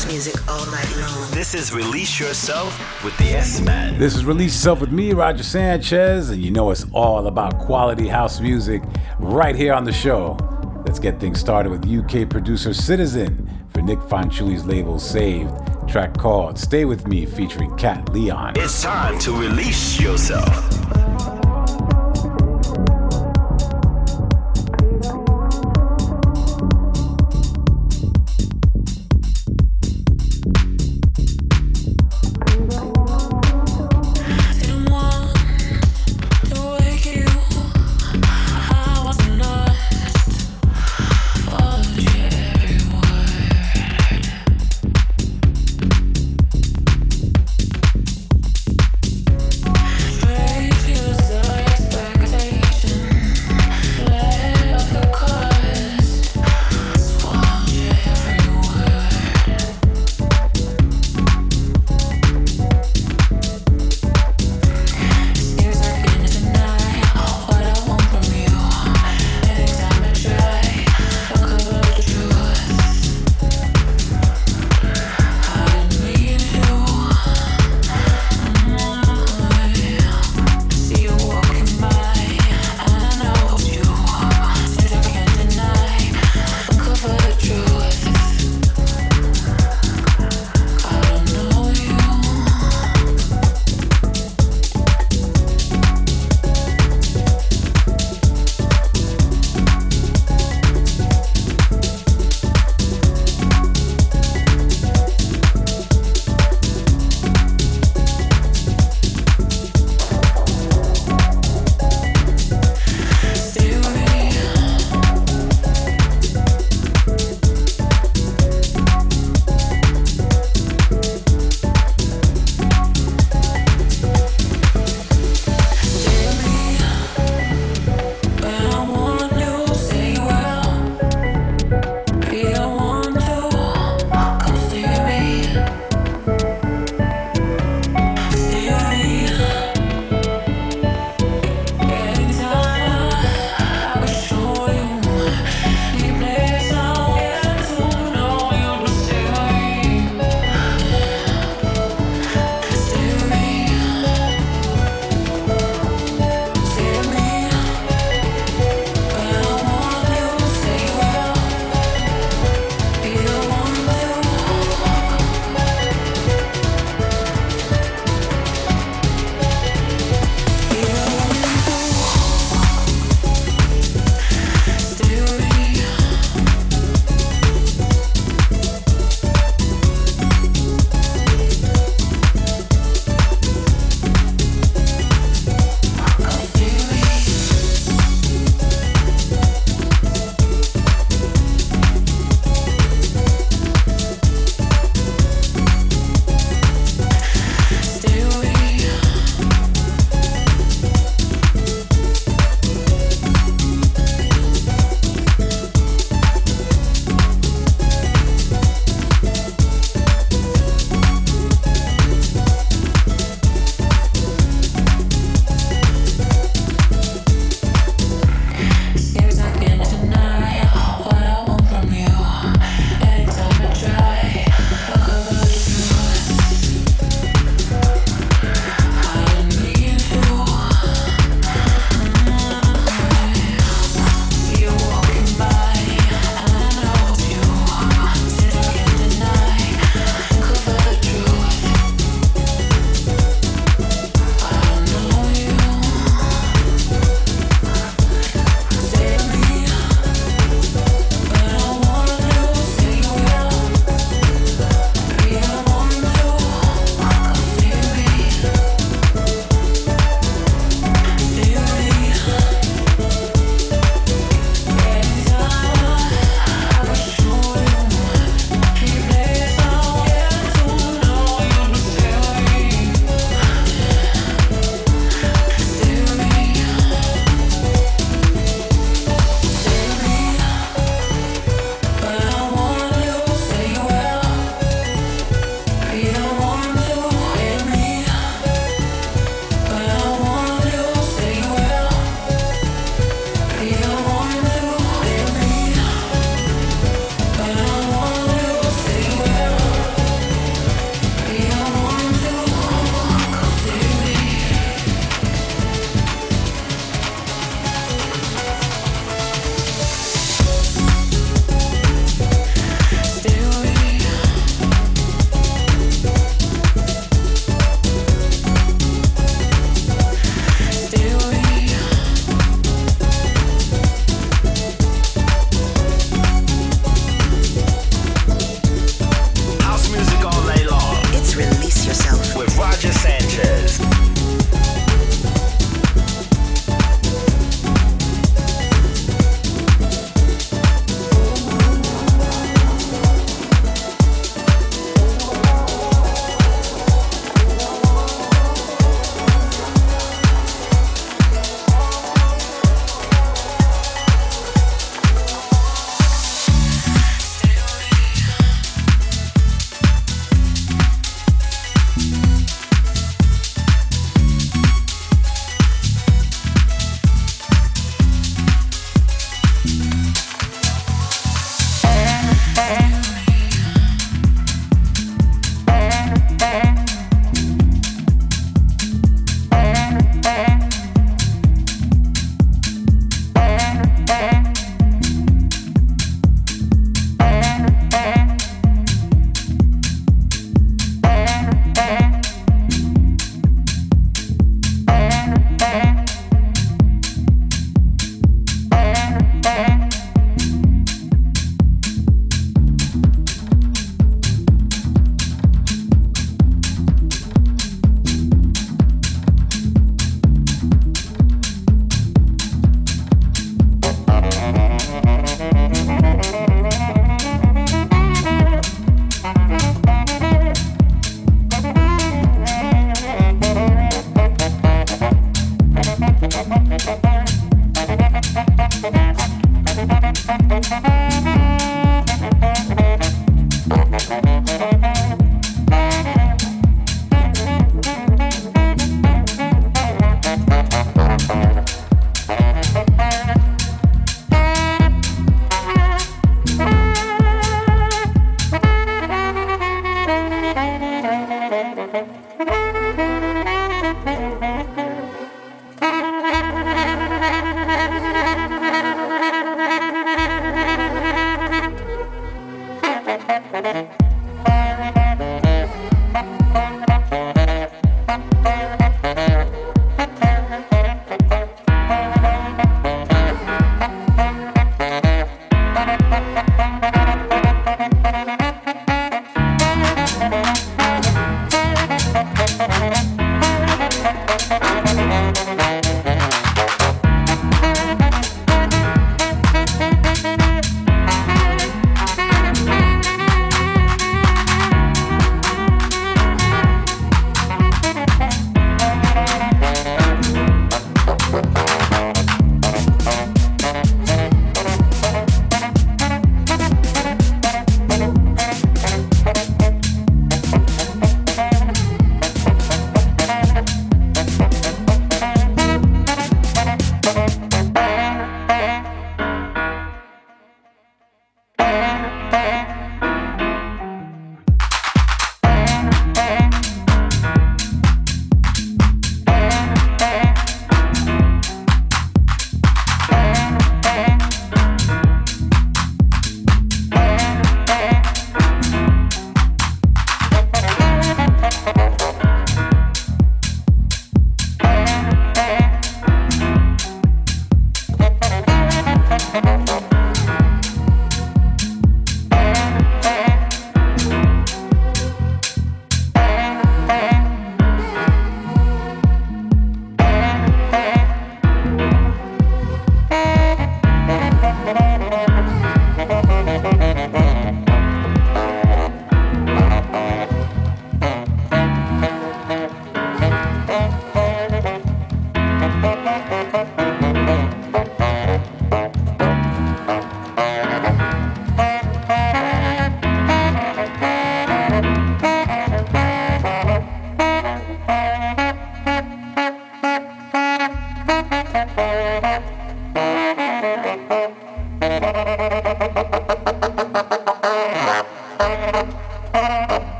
house music all night long. This is Release Yourself with the S Man. This is Release Yourself with me, Roger Sanchez, and you know it's all about quality house music right here on the show. Let's get things started with UK producer Citizen for Nick Fanciulli's label Saved. Track called Stay With Me featuring Cat Leon. It's time to release yourself.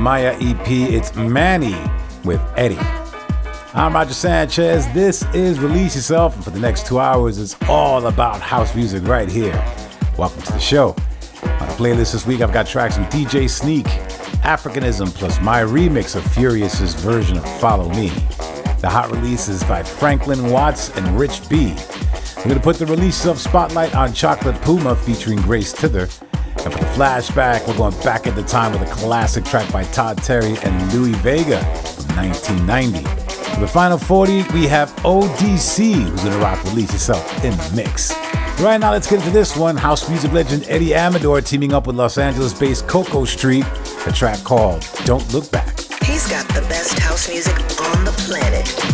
Maya EP, it's Manny with Eddie. I'm Roger Sanchez. This is Release Yourself, and for the next two hours, it's all about house music right here. Welcome to the show. On the playlist this week, I've got tracks from DJ Sneak, Africanism, plus my remix of Furious's version of Follow Me. The hot release is by Franklyn Watts and Rich B. We're going to put the release of Spotlight on Chocolate Puma featuring Grace Tither. And for the flashback, we're going back at the time with a classic track by Todd Terry and Louie Vega from 1990. For the final 40, we have ODC, who's gonna rock Release Yourself in the mix. Right now, let's get into this one. House music legend Eddie Amador teaming up with Los Angeles based Coco Street, a track called Don't Look Back. He's got the best house music on the planet.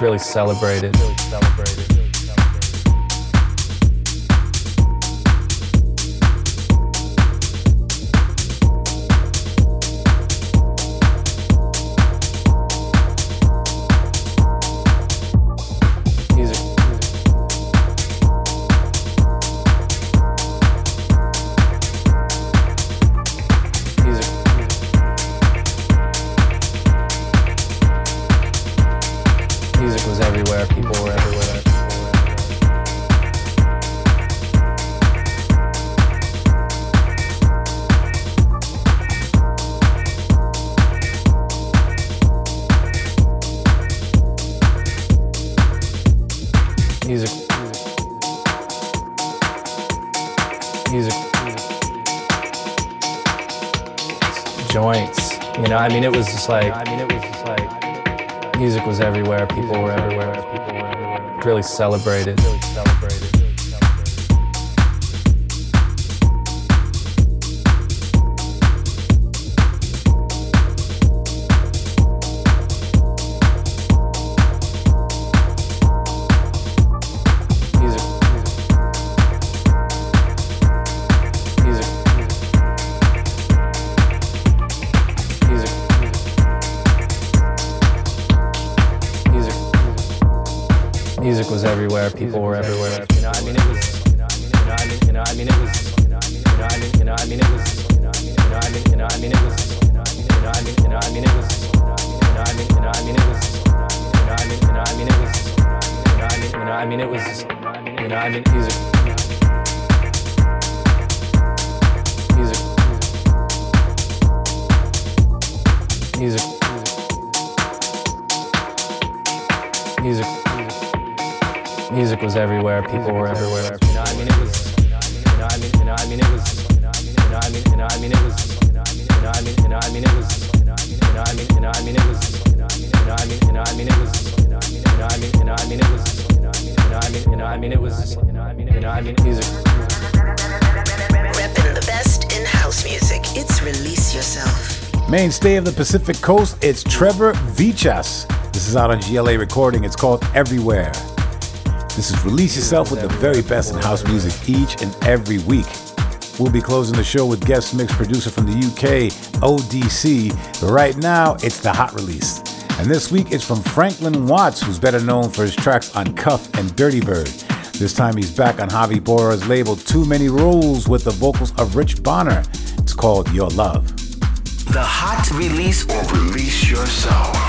Really celebrated. Really celebrated. celebrated. Pacific Coast, it's Trevor Vichas. This is out on GLA recording. It's called Everywhere. This is Release Yourself with the very best in house music each and every week. We'll be closing the show with guest mix producer from the UK, ODC. Right now, it's the hot release. And this week, it's from Franklyn Watts, who's better known for his tracks on Cuff and Dirtybird. This time, he's back on Javi Bora's label Too Many Rules with the vocals of Rich Bonner. It's called Your Love. The Hot Release or Release Yourself.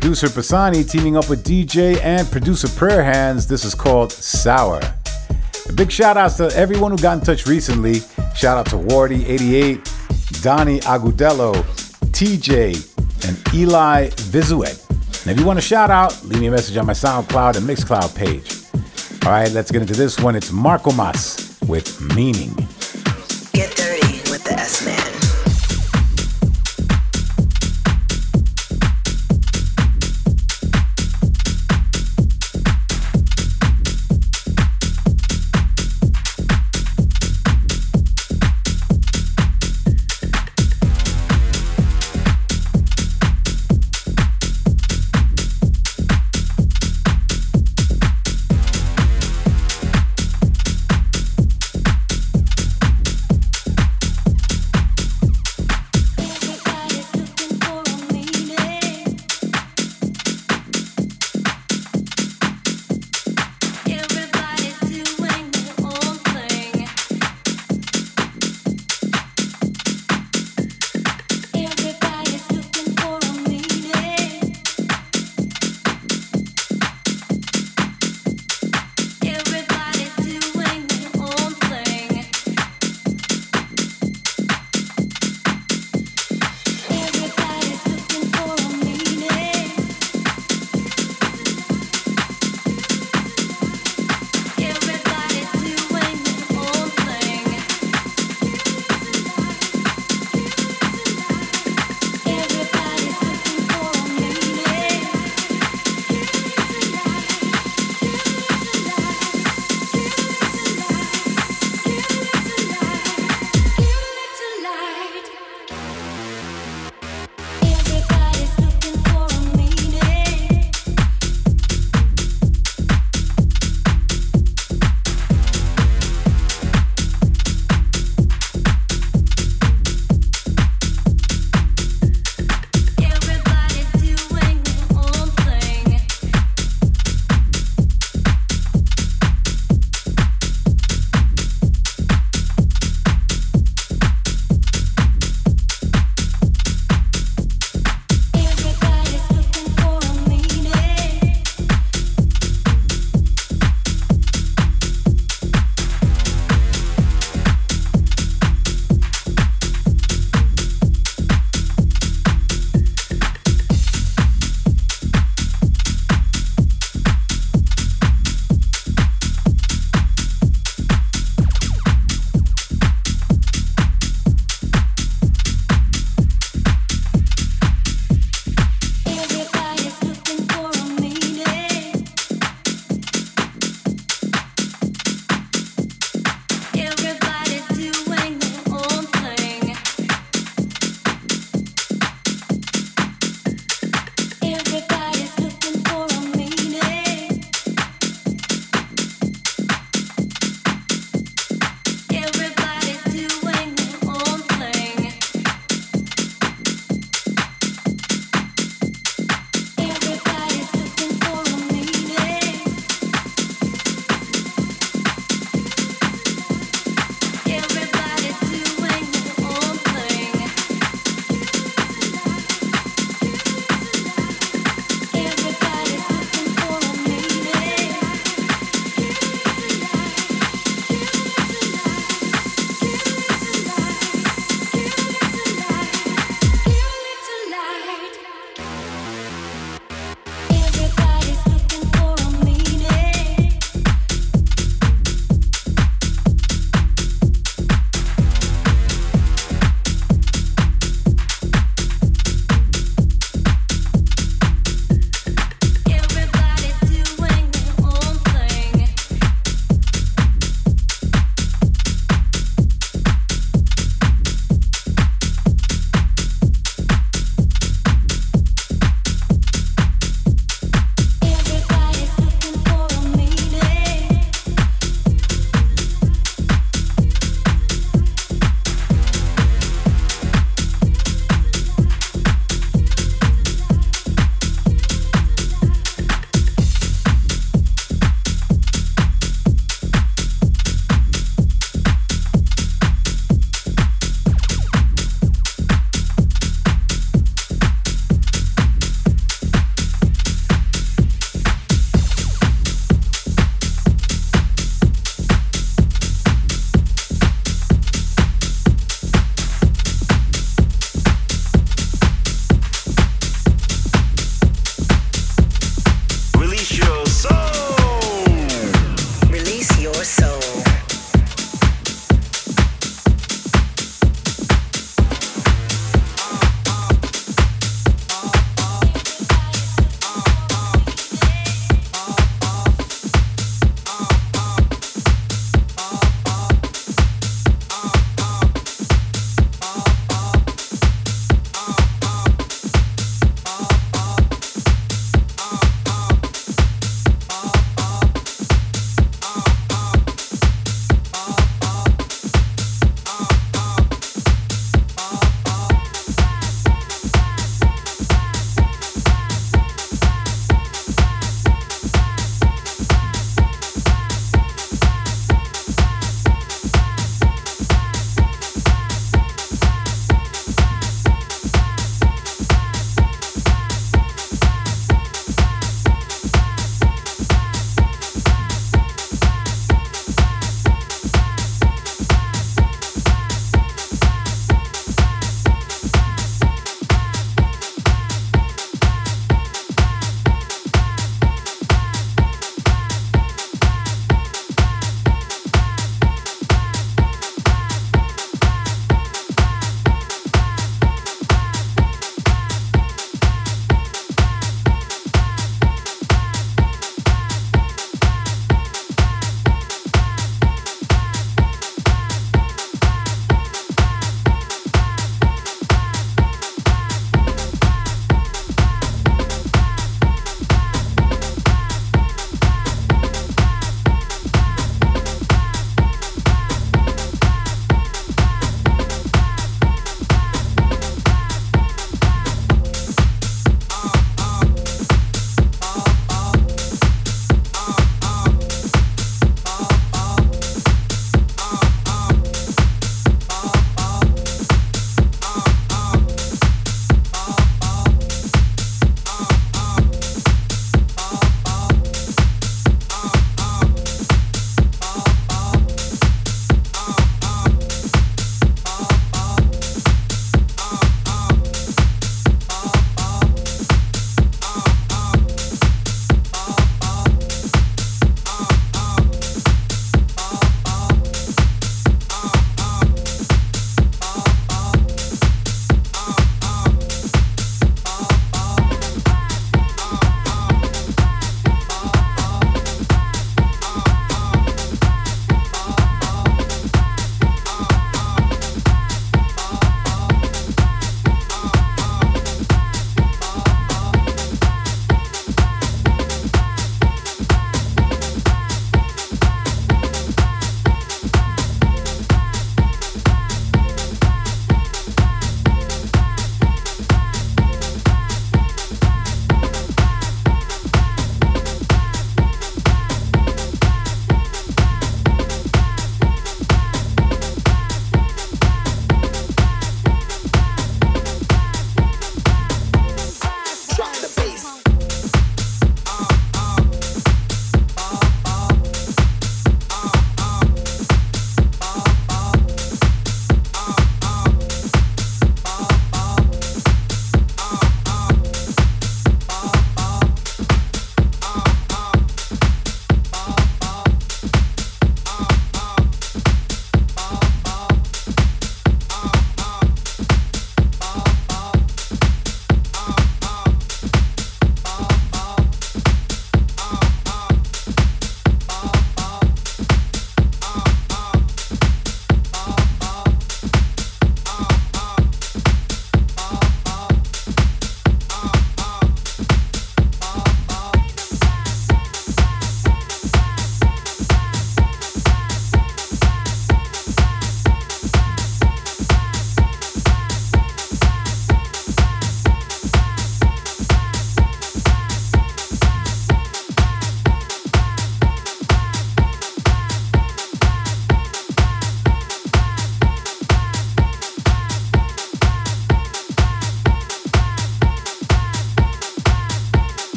Producer Pasani teaming up with DJ and producer Prayer Hands. This is called Sour. A big shout outs to everyone who got in touch recently. Shout out to Wardy88, Donnie Agudelo, TJ, and Eli Vizuet. And if you want a shout out, leave me a message on my SoundCloud and Mixcloud page. All right, let's get into this one. It's Marco Mas with Meaning.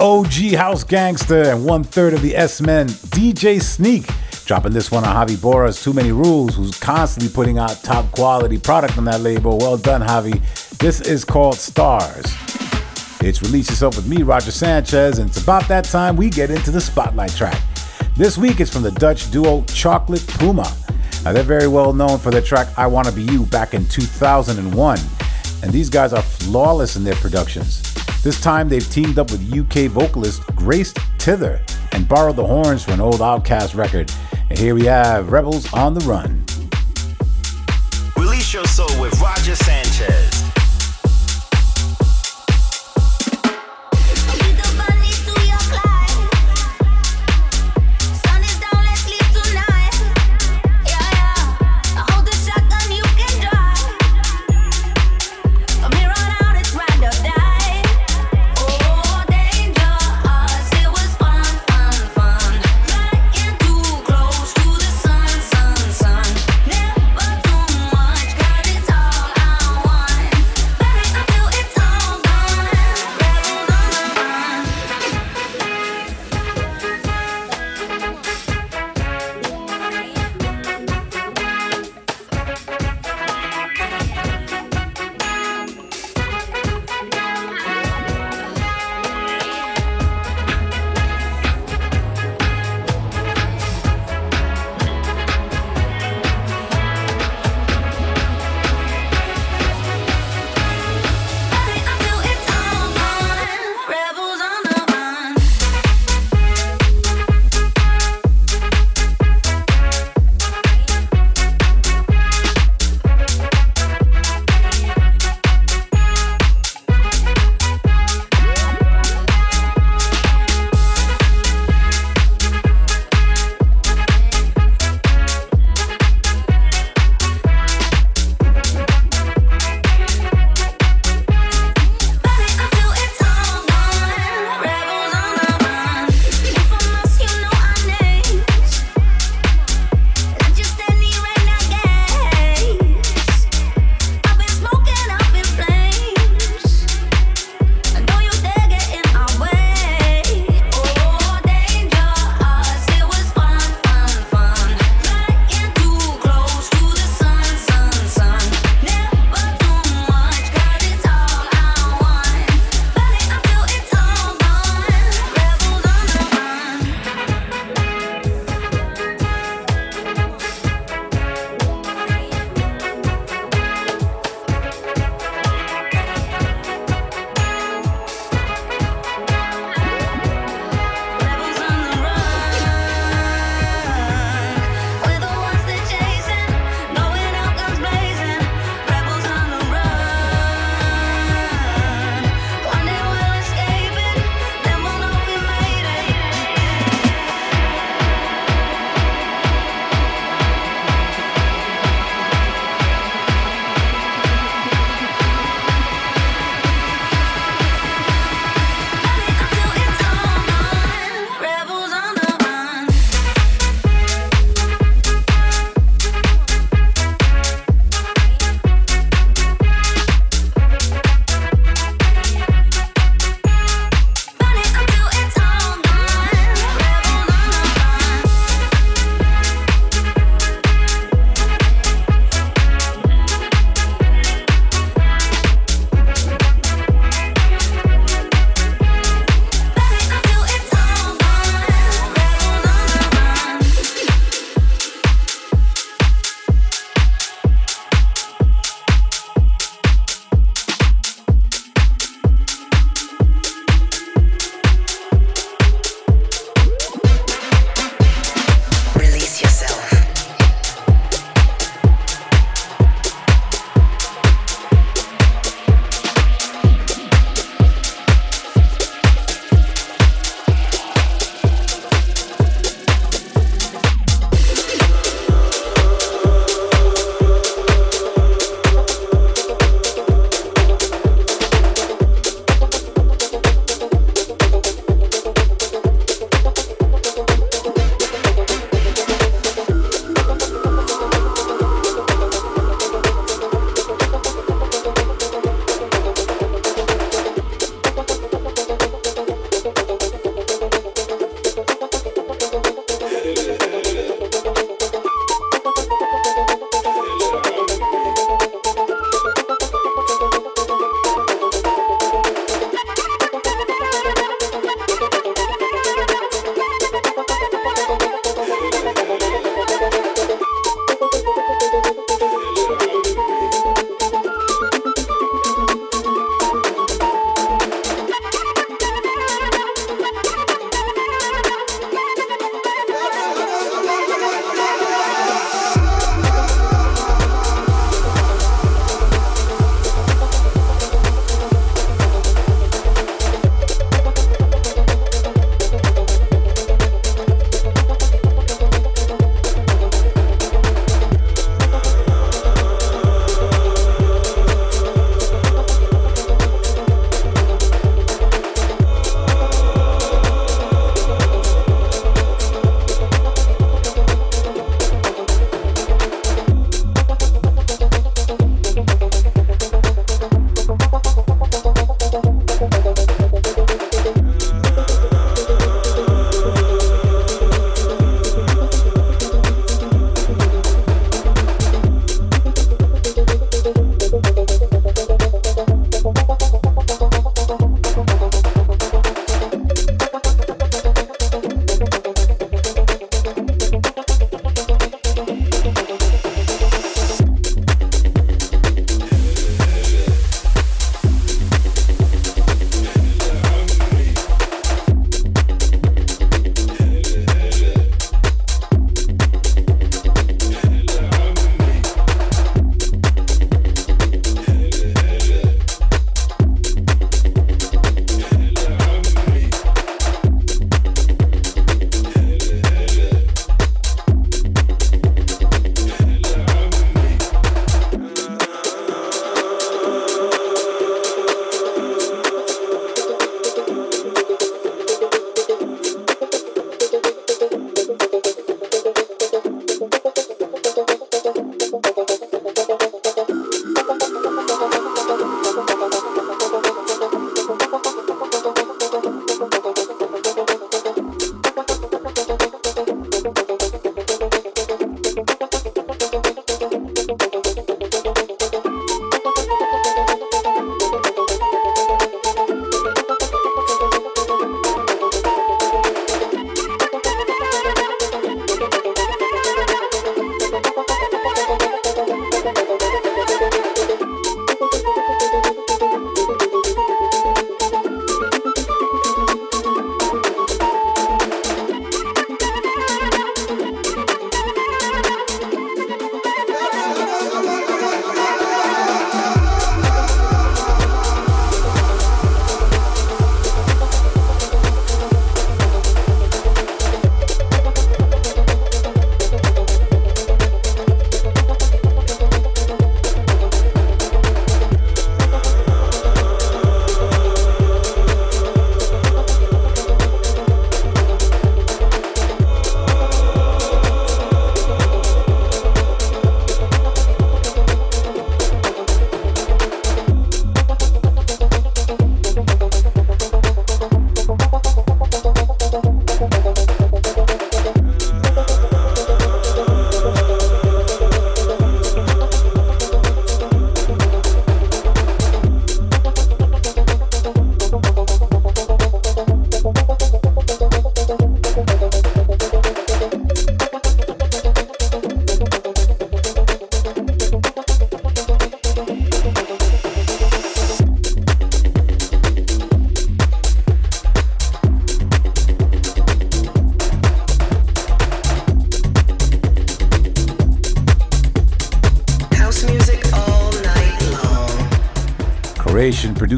OG House Gangster and one third of the S Men, DJ Sneak, dropping this one on Javi Bora's Too Many Rules, who's constantly putting out top quality product on that label. Well done, Javi. This is called Stars. It's Release Yourself with me, Roger Sanchez, and it's about that time we get into the spotlight track. This week it's from the Dutch duo Chocolate Puma. Now, they're very well known for their track I Wanna Be You back in 2001, and these guys are flawless in their productions. This time they've teamed up with UK vocalist Grace Tither and borrowed the horns for an old OutKast record. And here we have Rebels on the Run.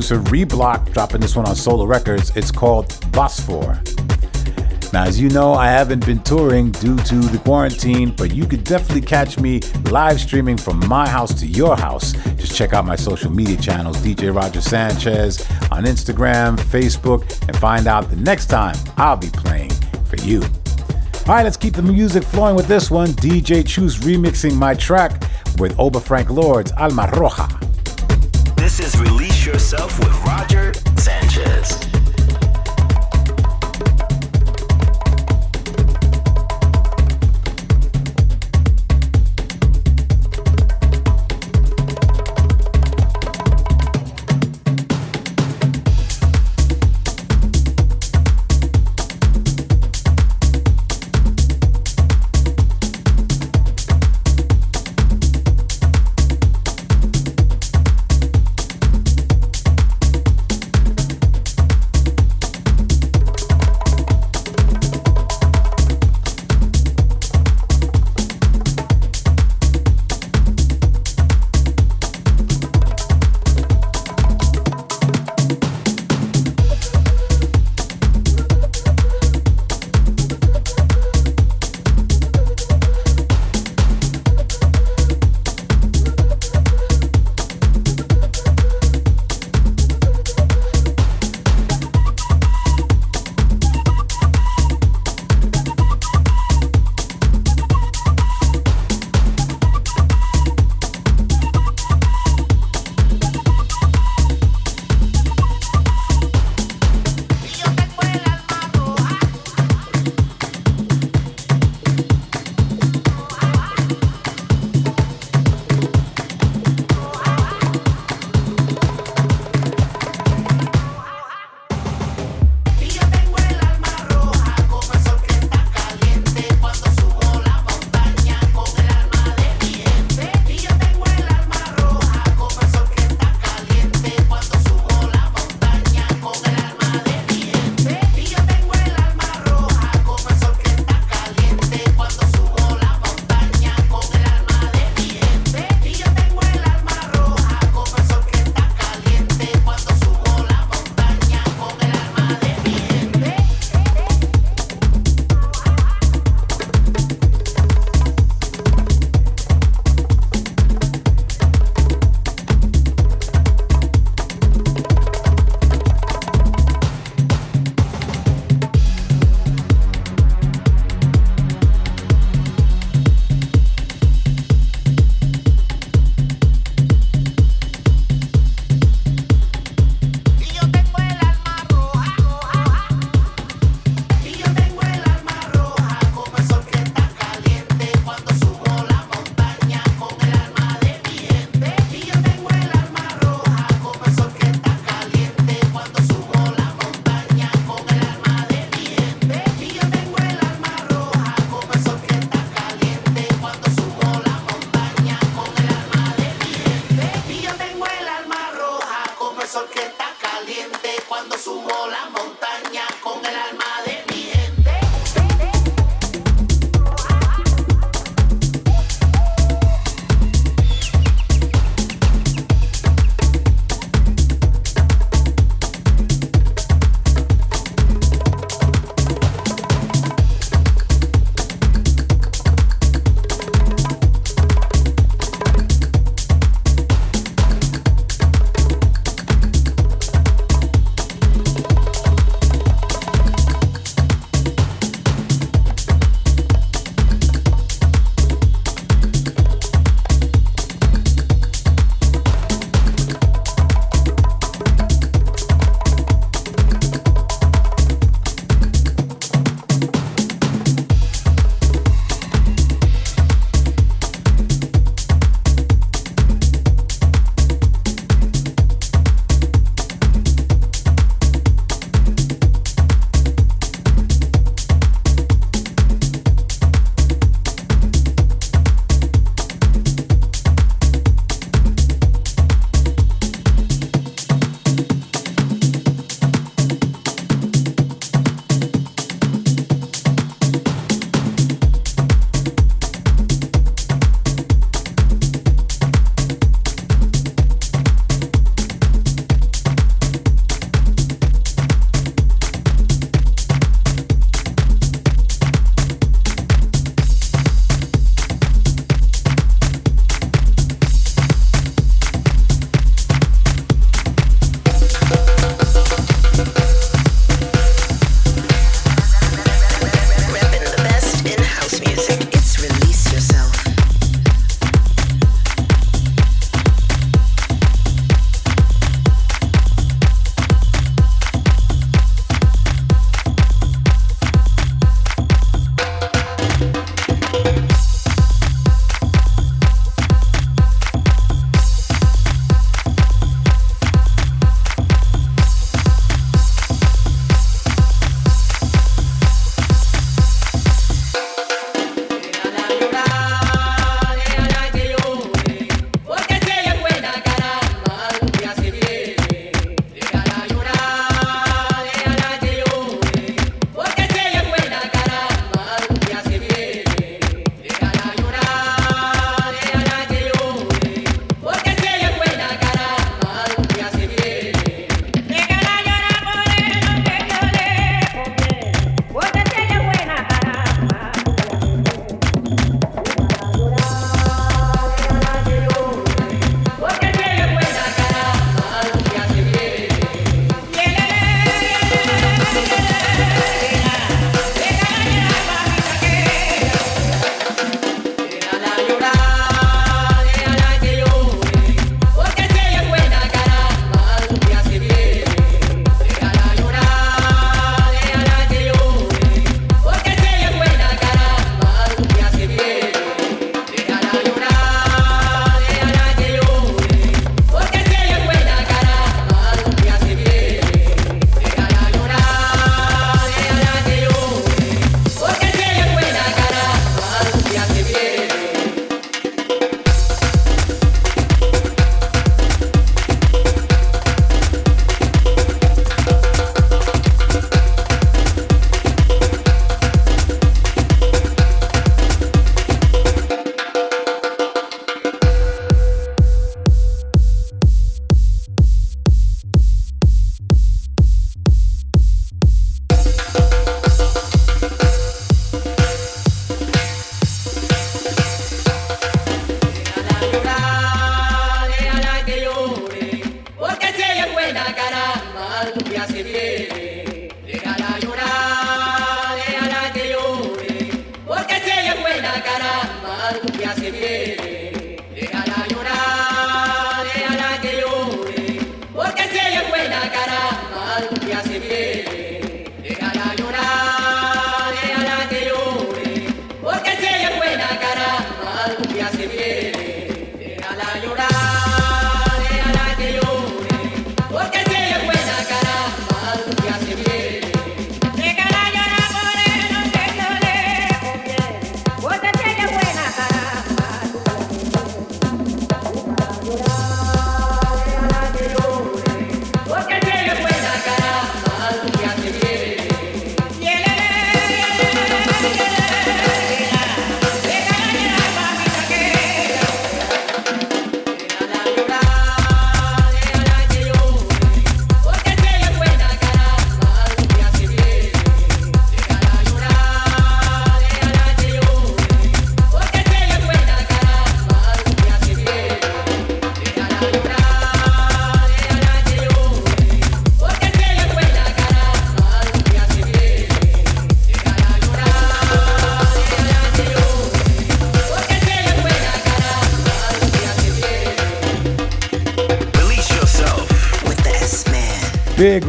Producer Reblock dropping this one on Solo Records. It's called Bosphor. Now, as you know, I haven't been touring due to the quarantine, but you could definitely catch me live streaming from my house to your house. Just check out my social media channels, DJ Roger Sanchez on Instagram, Facebook, and find out the next time I'll be playing for you. All right, let's keep the music flowing with this one. DJ Chus remixing my track with Oba Frank Lord's Alma Roja.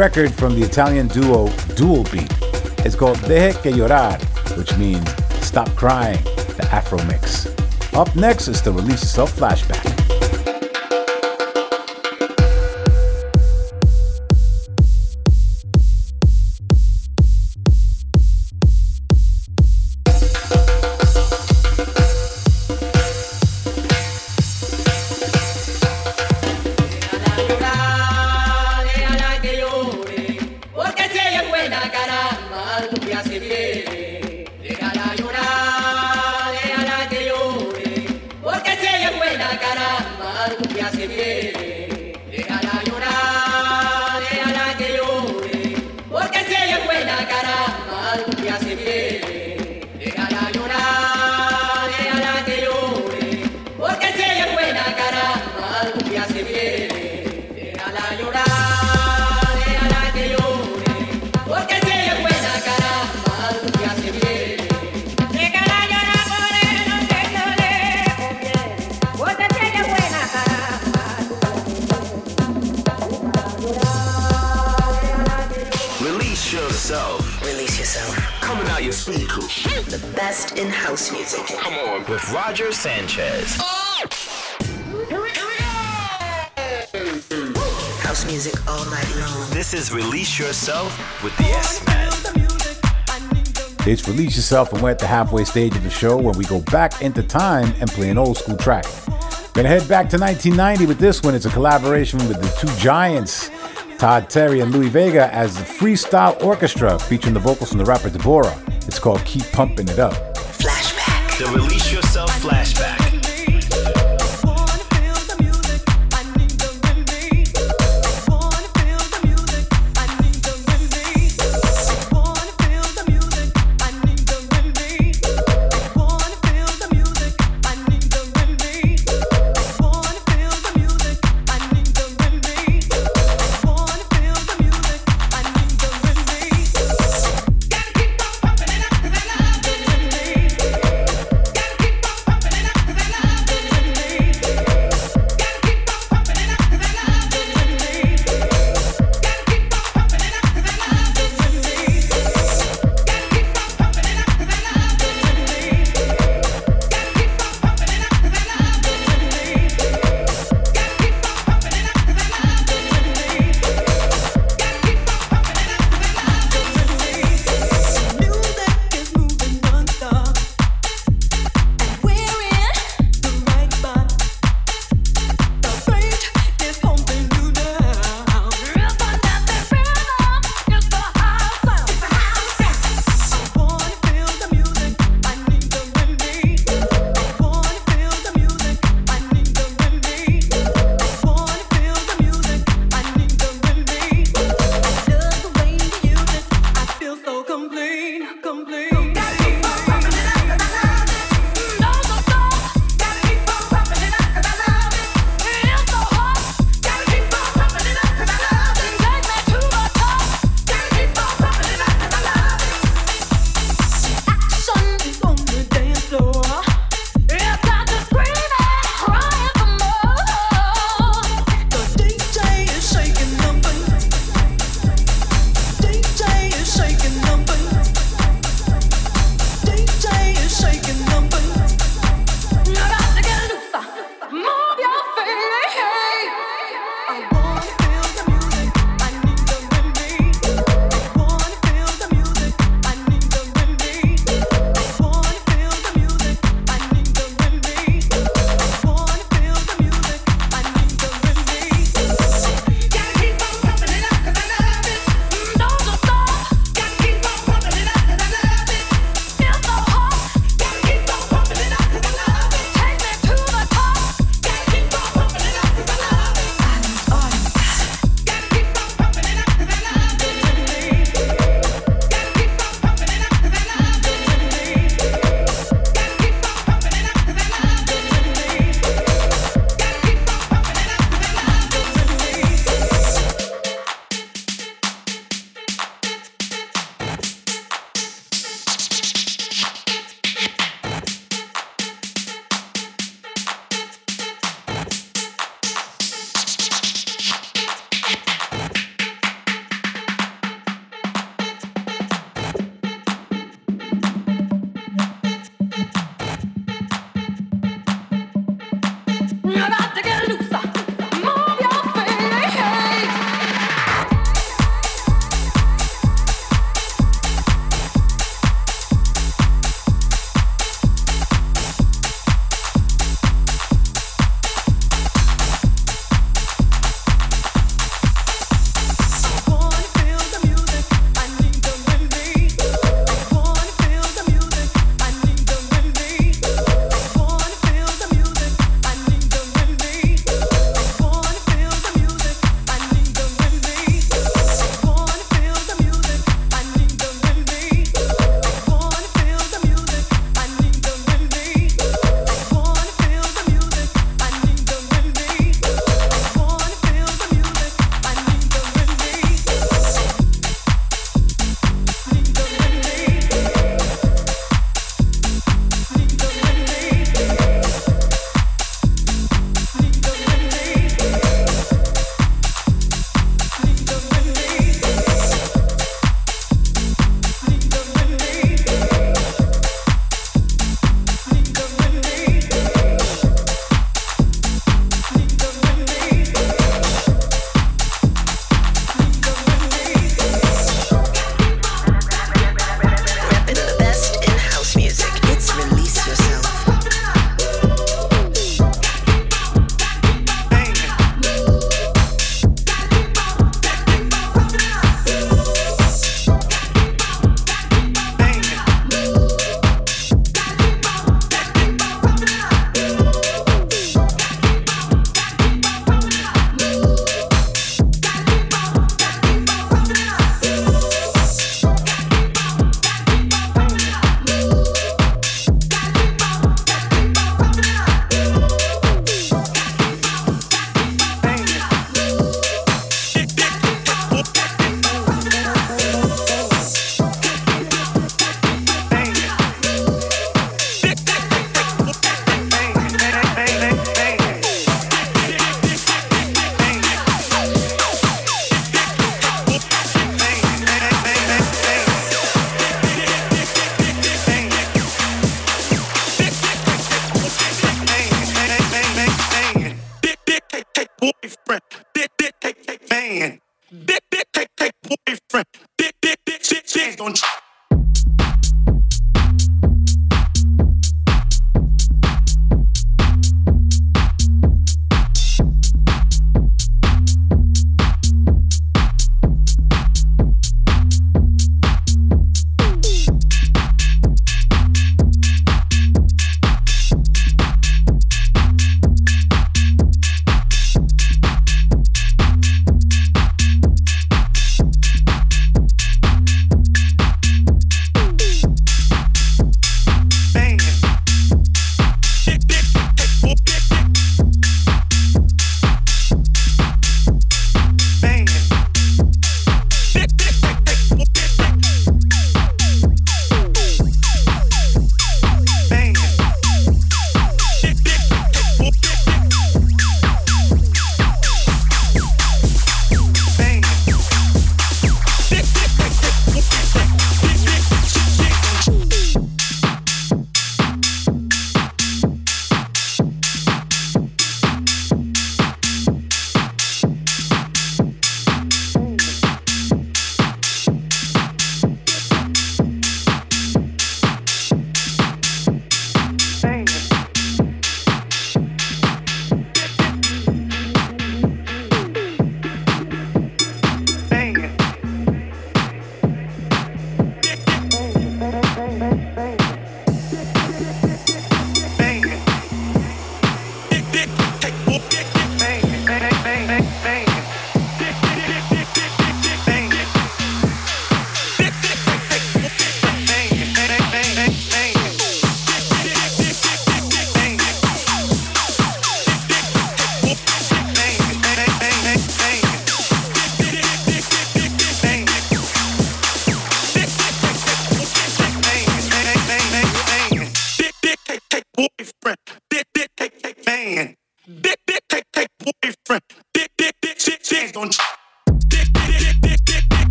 Record from the Italian duo Dual Beat. It's called Deje que llorar, which means stop crying, the Afro mix. Up next is the Release of Flashback. House music all night long. This is Release Yourself with the S Man. It's Release Yourself, and we're at the halfway stage of the show when we go back into time and play an old school track. Gonna head back to 1990 with this one. It's a collaboration with the two giants, Todd Terry and Louie Vega, as the Freestyle Orchestra, featuring the vocals from the rapper Deborah. It's called Keep Pumping It Up. Flashback.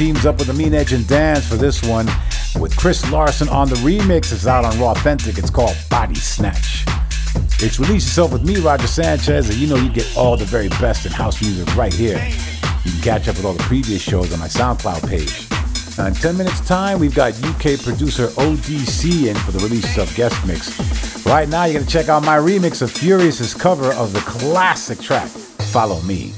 Teams up with Amine Edge and Dance for this one with Chris Larson on the remix. It's out on Raw Authentic. It's called Body Snatch. It's Release Yourself with me, Roger Sanchez, and you know you get all the very best in house music right here. You can catch up with all the previous shows on my SoundCloud page. Now, in 10 minutes' time, we've got UK producer ODC in for the Release Yourself guest mix. Right now, you're going to check out my remix of Furious's cover of the classic track, Follow Me.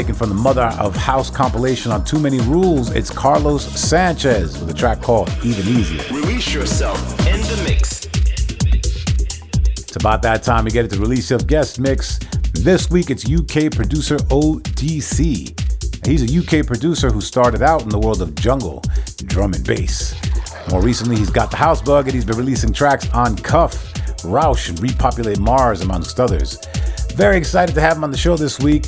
Taken from the Mother of House compilation on Too Many Rules. It's Carlos Sanchez with a track called Even Easier. Release yourself in the mix. It's about that time we get it to release of guest mix. This week it's UK producer ODC. He's a UK producer who started out in the world of jungle, drum and bass. More recently, he's got the house bug and he's been releasing tracks on Cuff, Roush, and Repopulate Mars, amongst others. Very excited to have him on the show this week.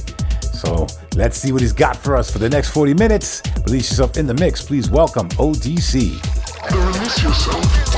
So let's see what he's got for us for the next 40 minutes. Release yourself in the mix. Please welcome ODC. Release yourself.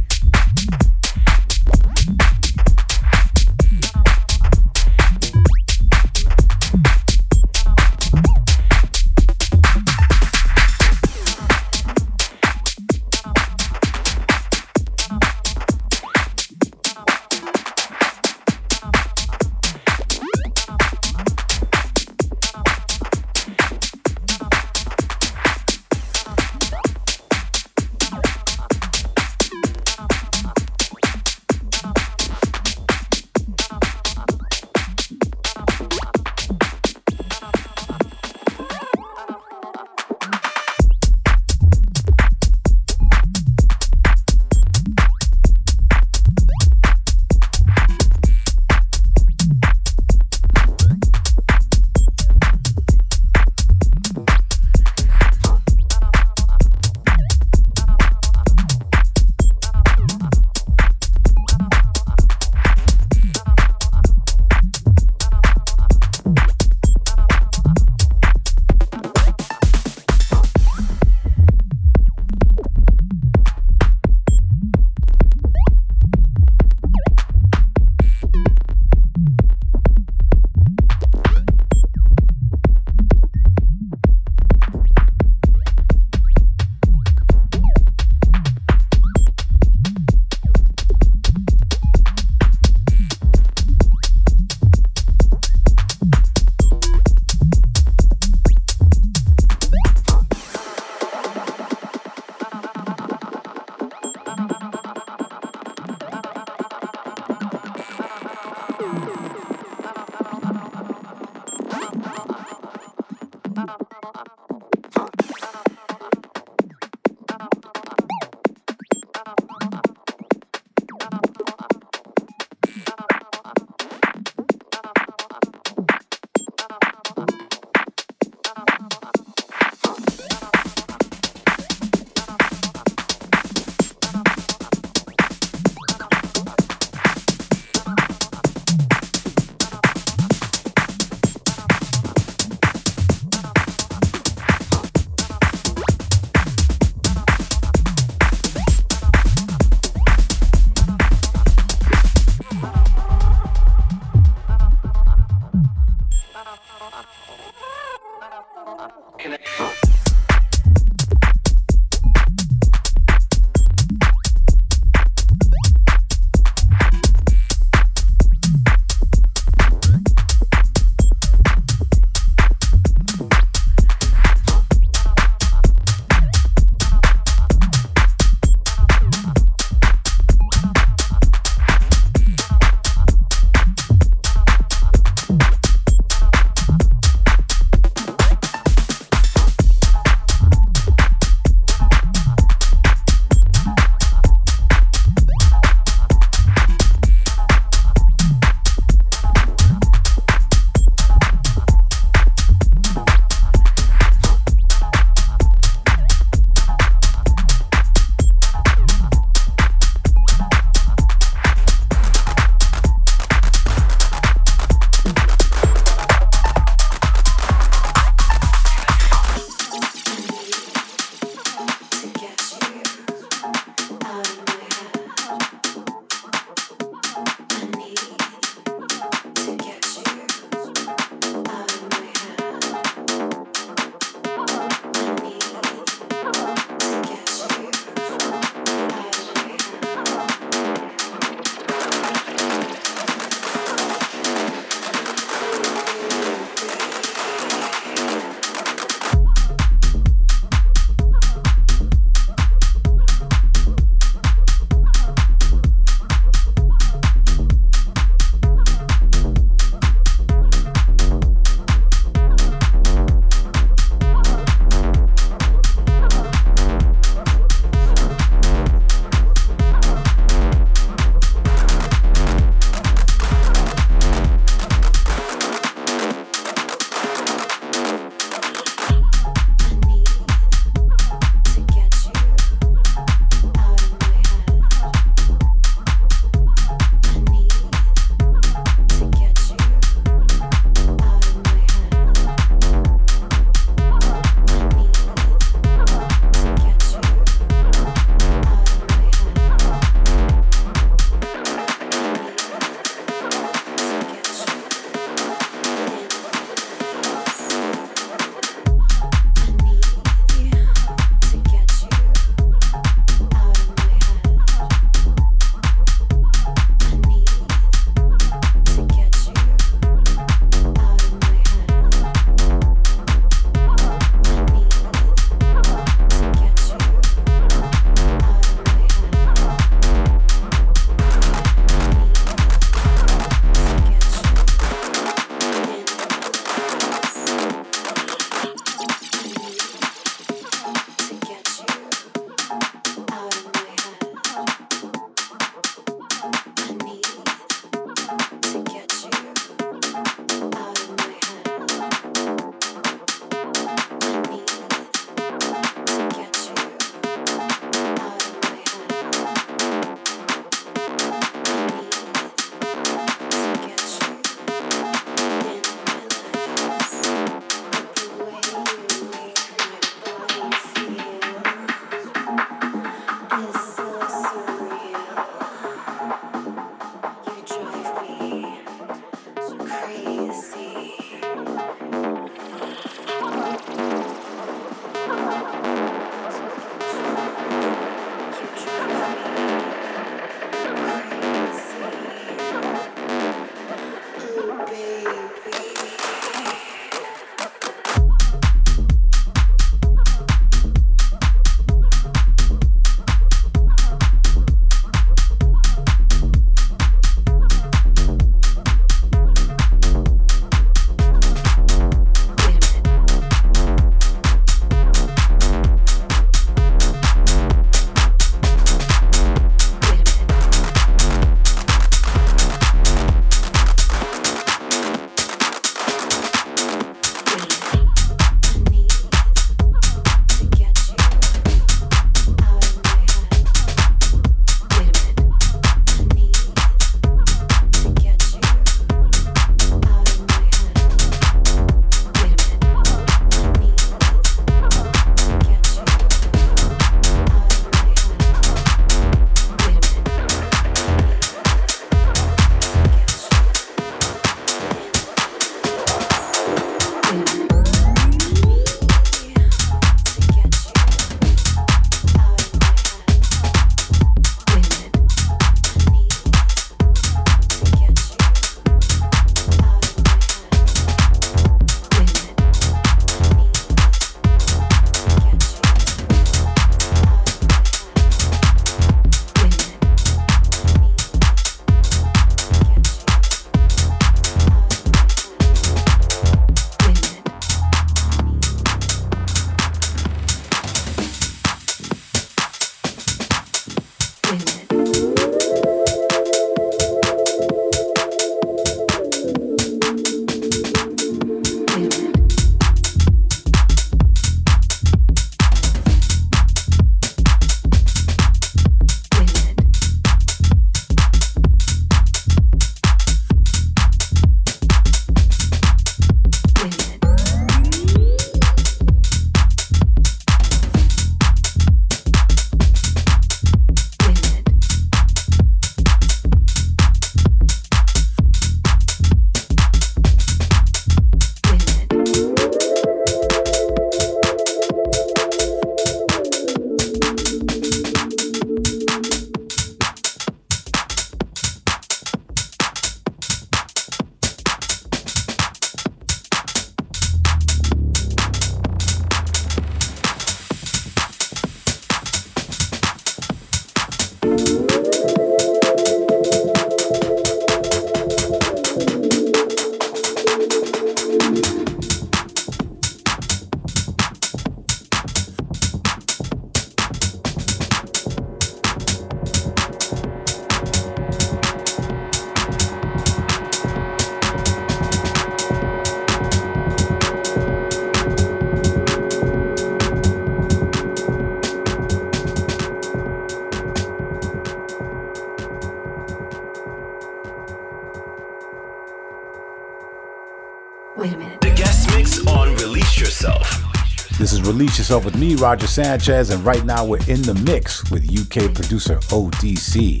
Yourself with me, Roger Sanchez, and right now we're in the mix with UK producer ODC.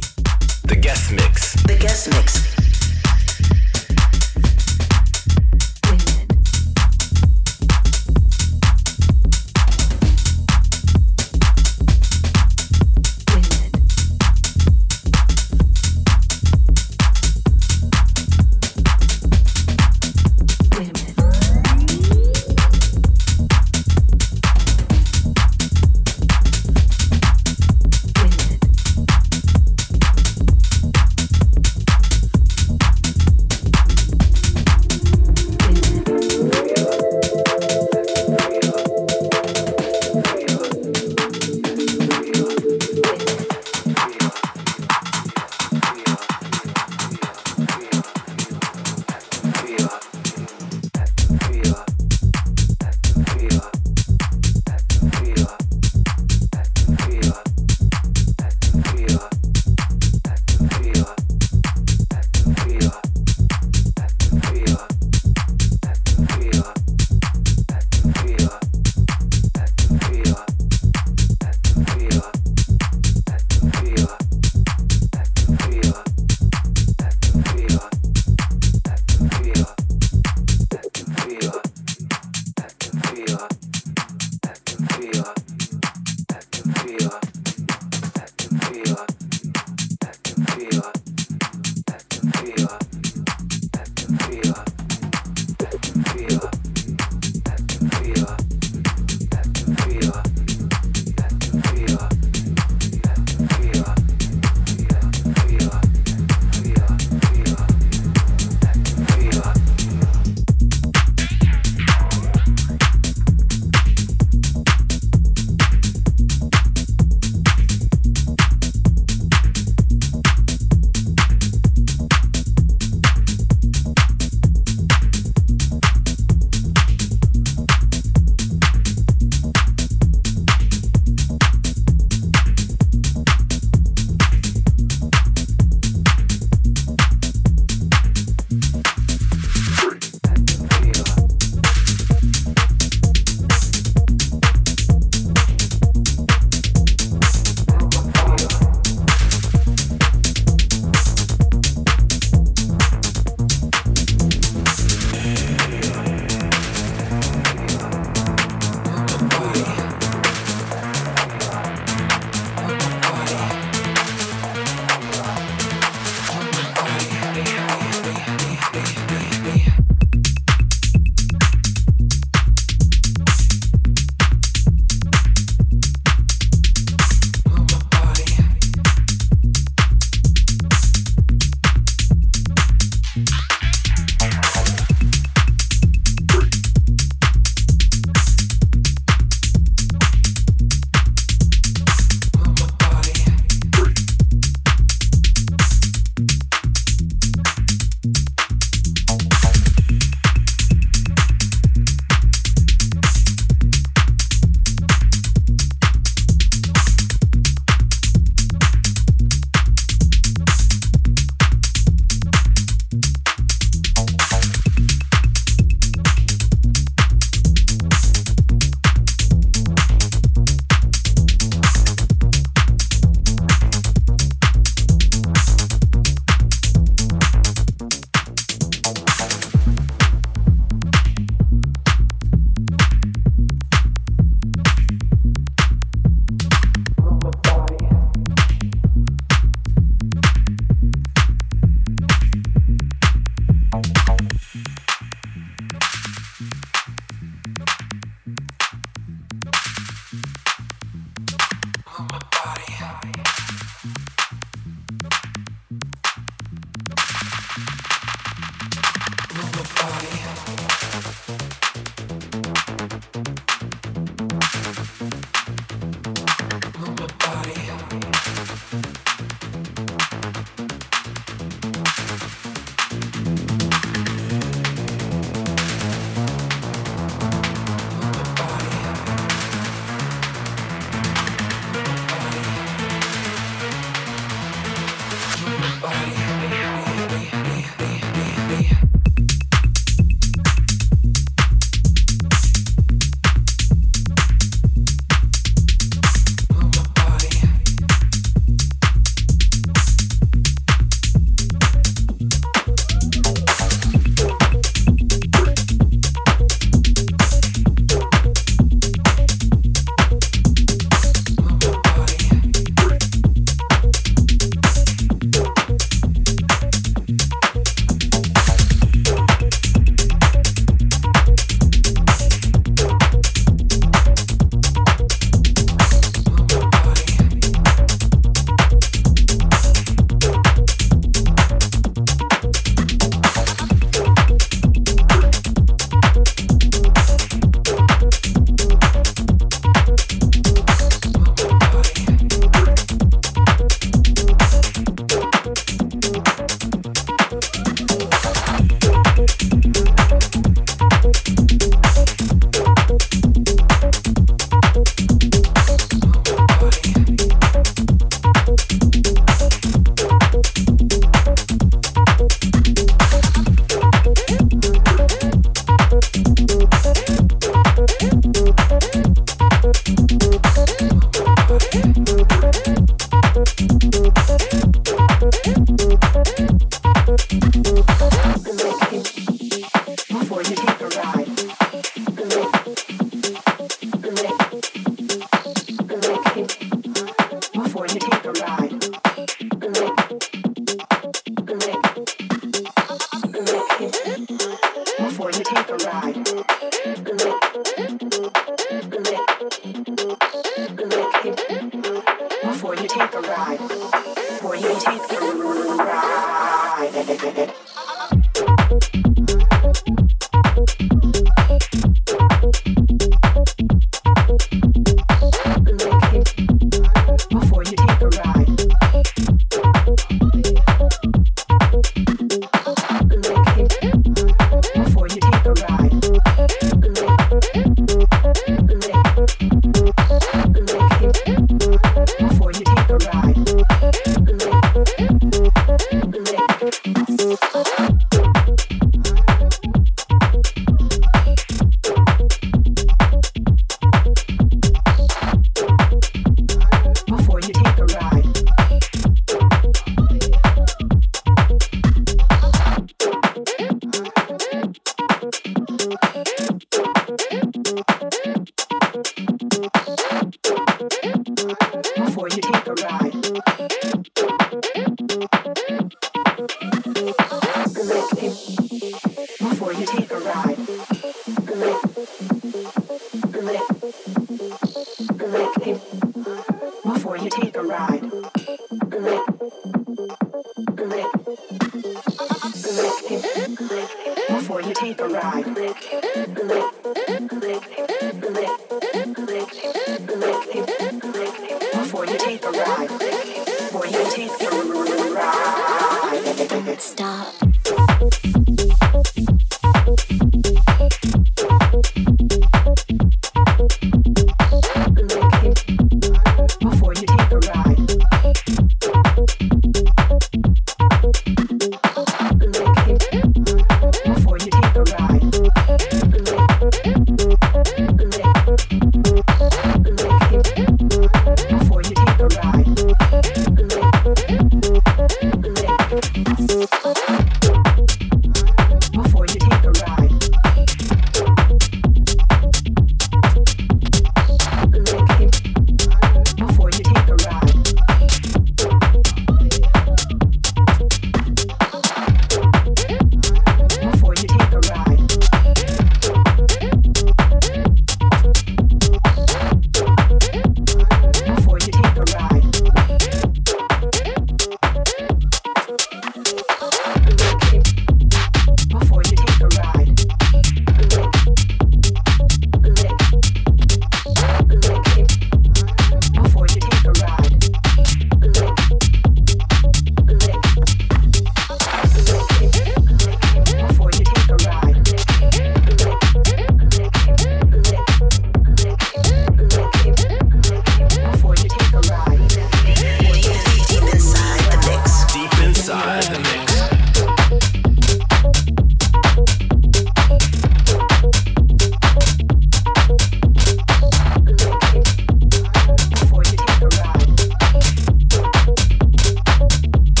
The guest mix. The guest mix.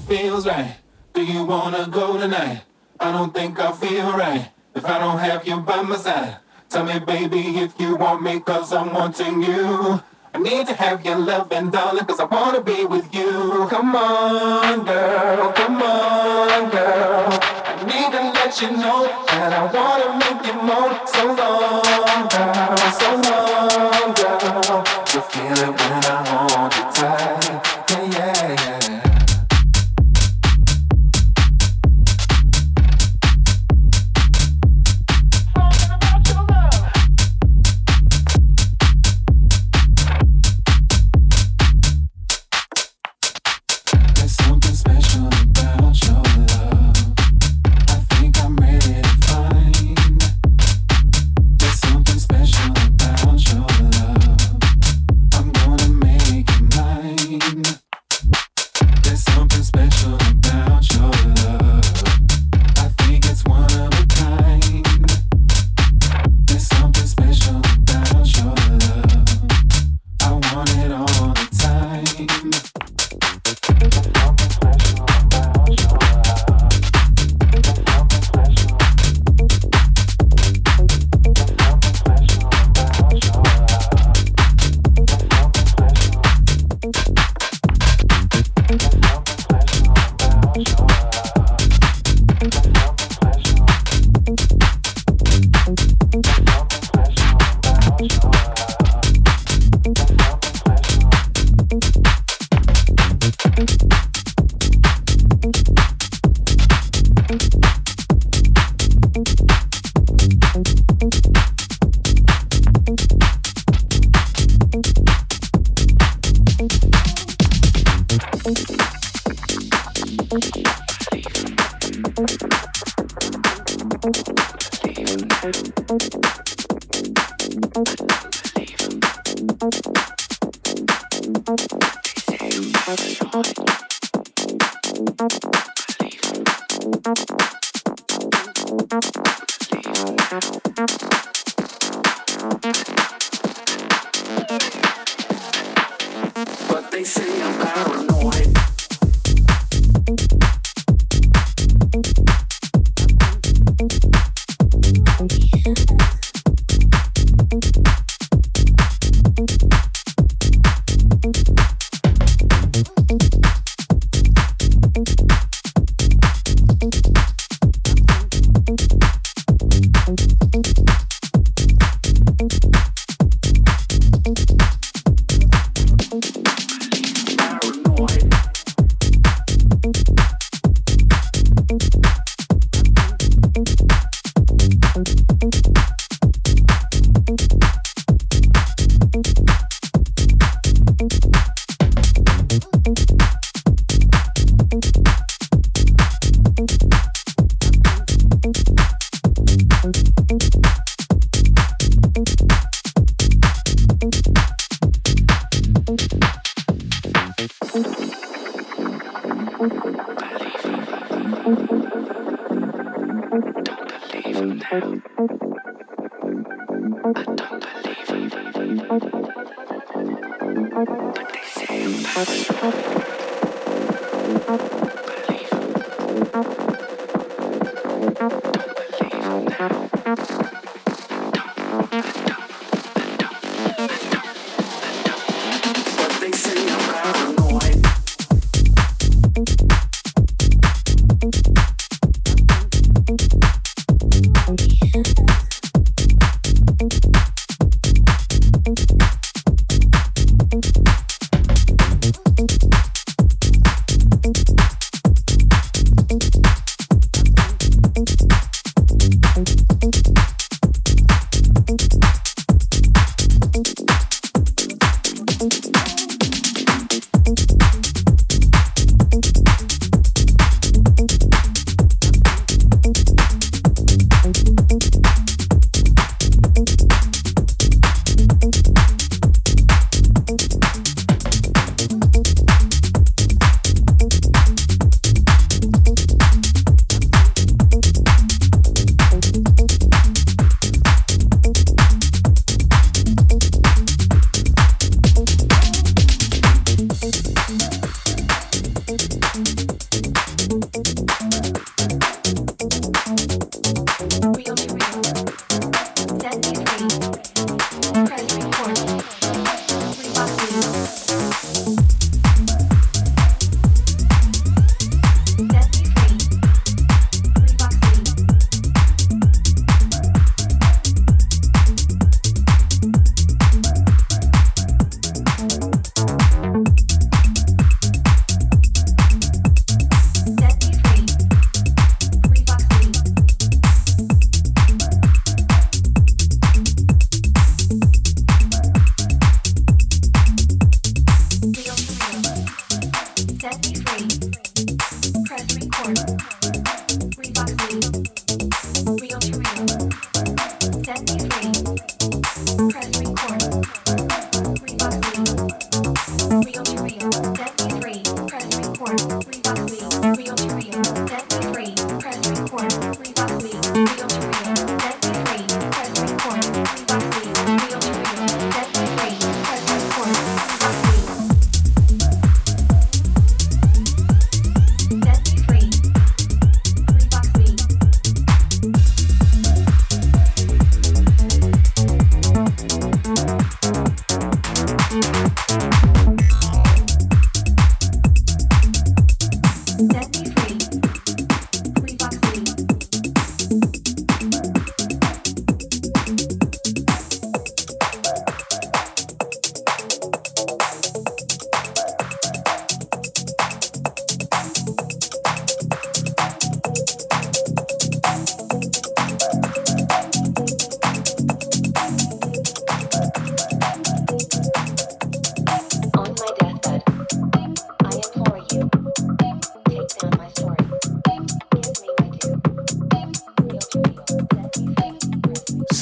Feels right. Do you wanna go tonight? I don't think I feel right if I don't have you by my side. Tell me, baby, if you want me, cause I'm wanting you. I need to have your love and darling, cause I wanna be with you. Come on, girl, come on, girl. I need to let you know that I wanna make you moan. So long, girl, so long, girl. You feel it when I hold you tight.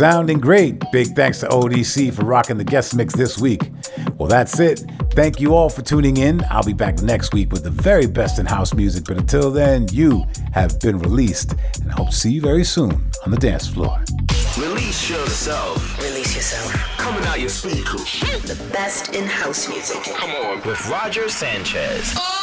Sounding great. Big thanks to ODC for rocking the guest mix this week. Well, that's it. Thank you all for tuning in. I'll be back next week with the very best in house music. But until then, you have been released, and I hope to see you very soon on the dance floor. Release yourself. Release yourself. Coming out your speakers. The best in house music. Come on. With Roger Sanchez. Oh!